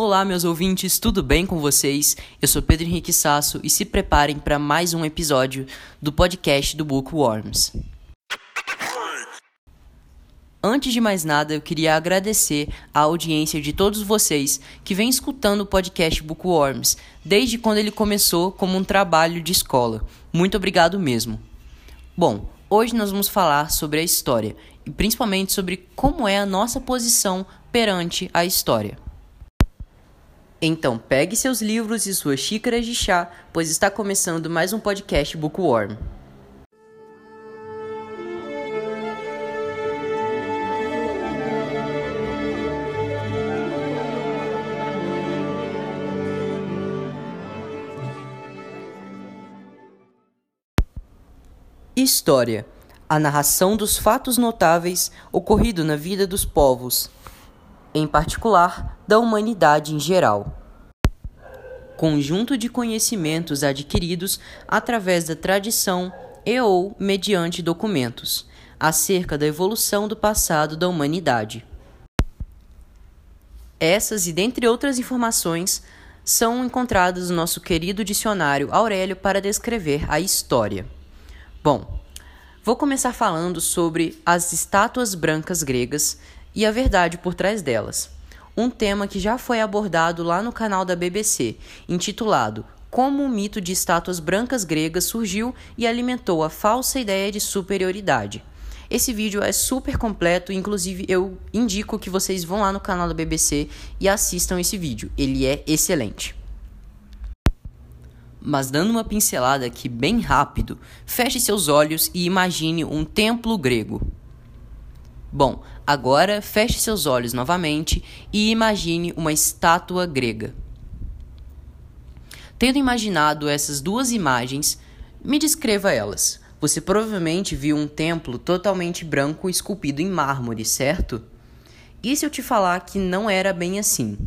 Olá, meus ouvintes, tudo bem com vocês? Eu sou Pedro Henrique Sasso e se preparem para mais um episódio do podcast do Bookworms. Antes de mais nada, eu queria agradecer a audiência de todos vocês que vêm escutando o podcast Bookworms desde quando ele começou como um trabalho de escola. Muito obrigado mesmo. Bom, hoje nós vamos falar sobre a história e principalmente sobre como é a nossa posição perante a história. Então, pegue seus livros e suas xícaras de chá, pois está começando mais um podcast Bookworm. História: a narração dos fatos notáveis ocorridos na vida dos povos em particular da humanidade em geral. Conjunto de conhecimentos adquiridos através da tradição e ou mediante documentos acerca da evolução do passado da humanidade. Essas e dentre outras informações são encontradas no nosso querido dicionário Aurélio para descrever a história. Bom, vou começar falando sobre as estátuas brancas gregas e a verdade por trás delas. Um tema que já foi abordado lá no canal da BBC, intitulado Como o mito de estátuas brancas gregas surgiu e alimentou a falsa ideia de superioridade. Esse vídeo é super completo, inclusive eu indico que vocês vão lá no canal da BBC e assistam esse vídeo. Ele é excelente. Mas dando uma pincelada aqui bem rápido, feche seus olhos e imagine um templo grego. Bom, agora feche seus olhos novamente e imagine uma estátua grega. Tendo imaginado essas duas imagens, me descreva elas. Você provavelmente viu um templo totalmente branco esculpido em mármore, certo? E se eu te falar que não era bem assim?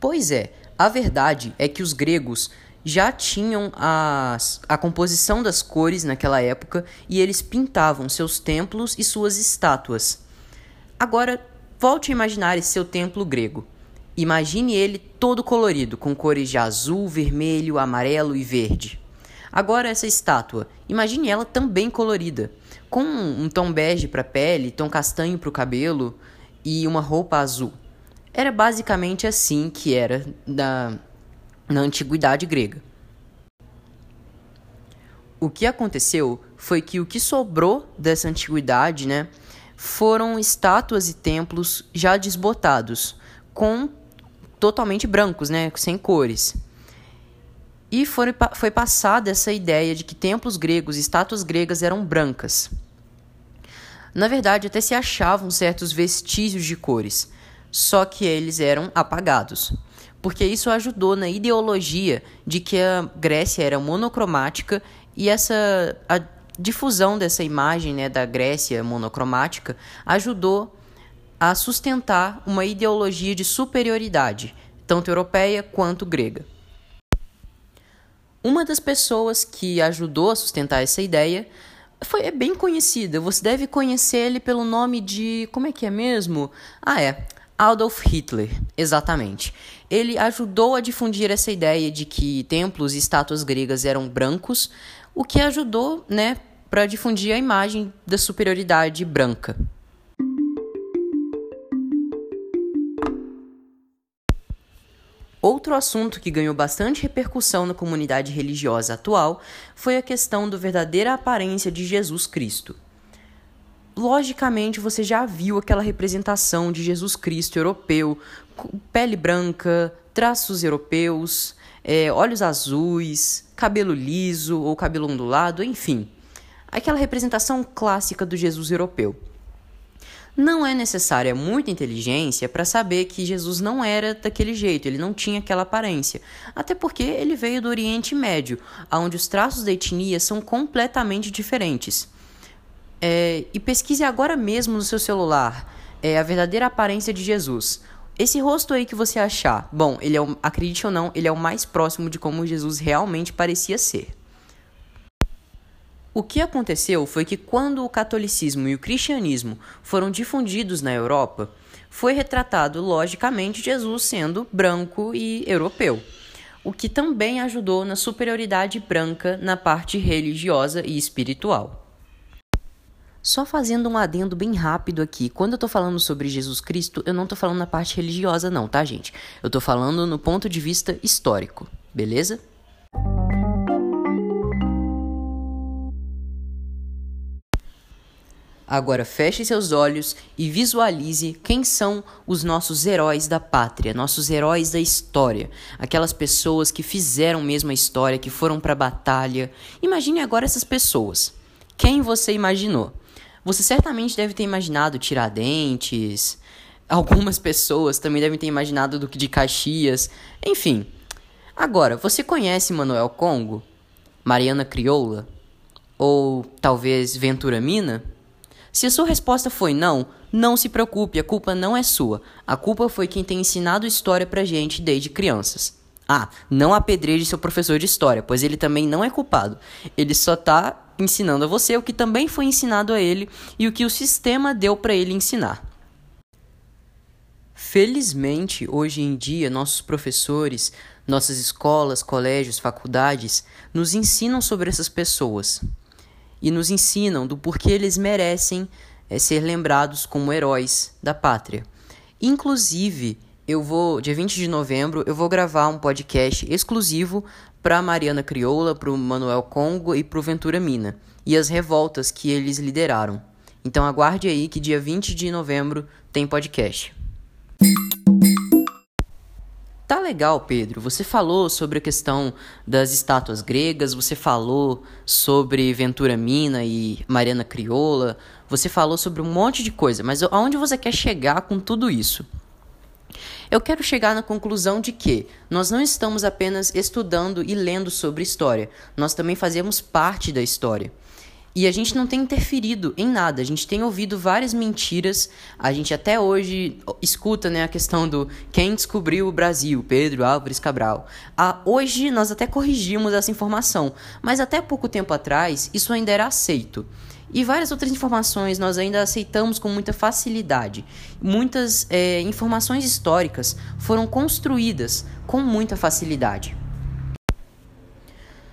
Pois é, a verdade é que os gregos já tinham as, a composição das cores naquela época e eles pintavam seus templos e suas estátuas. Agora, volte a imaginar esse seu templo grego. Imagine ele todo colorido, com cores de azul, vermelho, amarelo e verde. Agora, essa estátua, imagine ela também colorida, com um tom bege para a pele, tom castanho para o cabelo e uma roupa azul. Era basicamente assim que era da, na antiguidade grega. O que aconteceu foi que o que sobrou dessa antiguidade, né, foram estátuas e templos já desbotados, com totalmente brancos, né, sem cores. E foi, foi passada essa ideia de que templos gregos, estátuas gregas eram brancas. Na verdade, até se achavam certos vestígios de cores, só que eles eram apagados porque isso ajudou na ideologia de que a Grécia era monocromática e essa a difusão dessa imagem né, da Grécia monocromática ajudou a sustentar uma ideologia de superioridade, tanto europeia quanto grega. Uma das pessoas que ajudou a sustentar essa ideia foi é bem conhecida. Você deve conhecer ele pelo nome de como é que é mesmo? Ah, é Adolf Hitler, exatamente. Ele ajudou a difundir essa ideia de que templos e estátuas gregas eram brancos, o que ajudou, né, para difundir a imagem da superioridade branca. Outro assunto que ganhou bastante repercussão na comunidade religiosa atual foi a questão da verdadeira aparência de Jesus Cristo logicamente você já viu aquela representação de Jesus Cristo europeu, pele branca, traços europeus, é, olhos azuis, cabelo liso ou cabelo ondulado, enfim. Aquela representação clássica do Jesus europeu. Não é necessária muita inteligência para saber que Jesus não era daquele jeito, ele não tinha aquela aparência. Até porque ele veio do Oriente Médio, onde os traços da etnia são completamente diferentes. É, e pesquise agora mesmo no seu celular é, a verdadeira aparência de Jesus. Esse rosto aí que você achar, bom, ele é, o, acredite ou não, ele é o mais próximo de como Jesus realmente parecia ser. O que aconteceu foi que quando o catolicismo e o cristianismo foram difundidos na Europa, foi retratado, logicamente, Jesus sendo branco e europeu, o que também ajudou na superioridade branca na parte religiosa e espiritual. Só fazendo um adendo bem rápido aqui. Quando eu tô falando sobre Jesus Cristo, eu não tô falando na parte religiosa, não, tá, gente? Eu tô falando no ponto de vista histórico, beleza? Agora feche seus olhos e visualize quem são os nossos heróis da pátria, nossos heróis da história, aquelas pessoas que fizeram mesmo a história, que foram para a batalha. Imagine agora essas pessoas. Quem você imaginou? Você certamente deve ter imaginado Tiradentes, algumas pessoas também devem ter imaginado Duque de Caxias, enfim. Agora, você conhece Manuel Congo? Mariana Crioula? Ou talvez Ventura Mina? Se a sua resposta foi não, não se preocupe, a culpa não é sua. A culpa foi quem tem ensinado história pra gente desde crianças. Ah, não apedreje seu professor de história, pois ele também não é culpado. Ele só tá ensinando a você o que também foi ensinado a ele e o que o sistema deu para ele ensinar. Felizmente, hoje em dia, nossos professores, nossas escolas, colégios, faculdades nos ensinam sobre essas pessoas e nos ensinam do porquê eles merecem é, ser lembrados como heróis da pátria. Inclusive, eu vou, dia 20 de novembro, eu vou gravar um podcast exclusivo para Mariana Crioula, para o Manuel Congo e para o Ventura Mina, e as revoltas que eles lideraram. Então aguarde aí que dia 20 de novembro tem podcast. Tá legal, Pedro. Você falou sobre a questão das estátuas gregas, você falou sobre Ventura Mina e Mariana Crioula, você falou sobre um monte de coisa, mas aonde você quer chegar com tudo isso? Eu quero chegar na conclusão de que nós não estamos apenas estudando e lendo sobre história, nós também fazemos parte da história. E a gente não tem interferido em nada, a gente tem ouvido várias mentiras, a gente até hoje escuta né, a questão do quem descobriu o Brasil, Pedro Álvares Cabral. Ah, hoje nós até corrigimos essa informação, mas até pouco tempo atrás isso ainda era aceito. E várias outras informações nós ainda aceitamos com muita facilidade. Muitas é, informações históricas foram construídas com muita facilidade.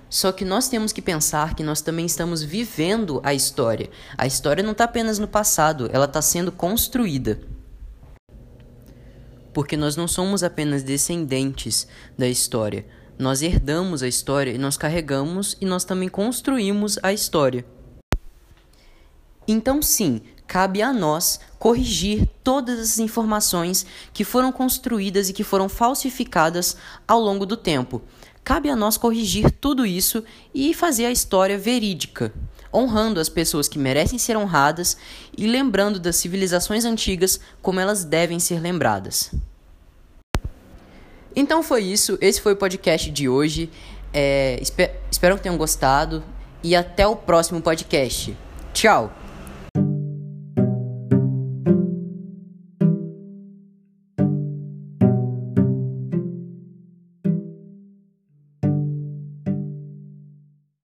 Só que nós temos que pensar que nós também estamos vivendo a história. A história não está apenas no passado, ela está sendo construída. Porque nós não somos apenas descendentes da história. Nós herdamos a história e nós carregamos e nós também construímos a história. Então, sim, cabe a nós corrigir todas as informações que foram construídas e que foram falsificadas ao longo do tempo. Cabe a nós corrigir tudo isso e fazer a história verídica, honrando as pessoas que merecem ser honradas e lembrando das civilizações antigas como elas devem ser lembradas. Então foi isso, esse foi o podcast de hoje. É, espero que tenham gostado e até o próximo podcast. Tchau!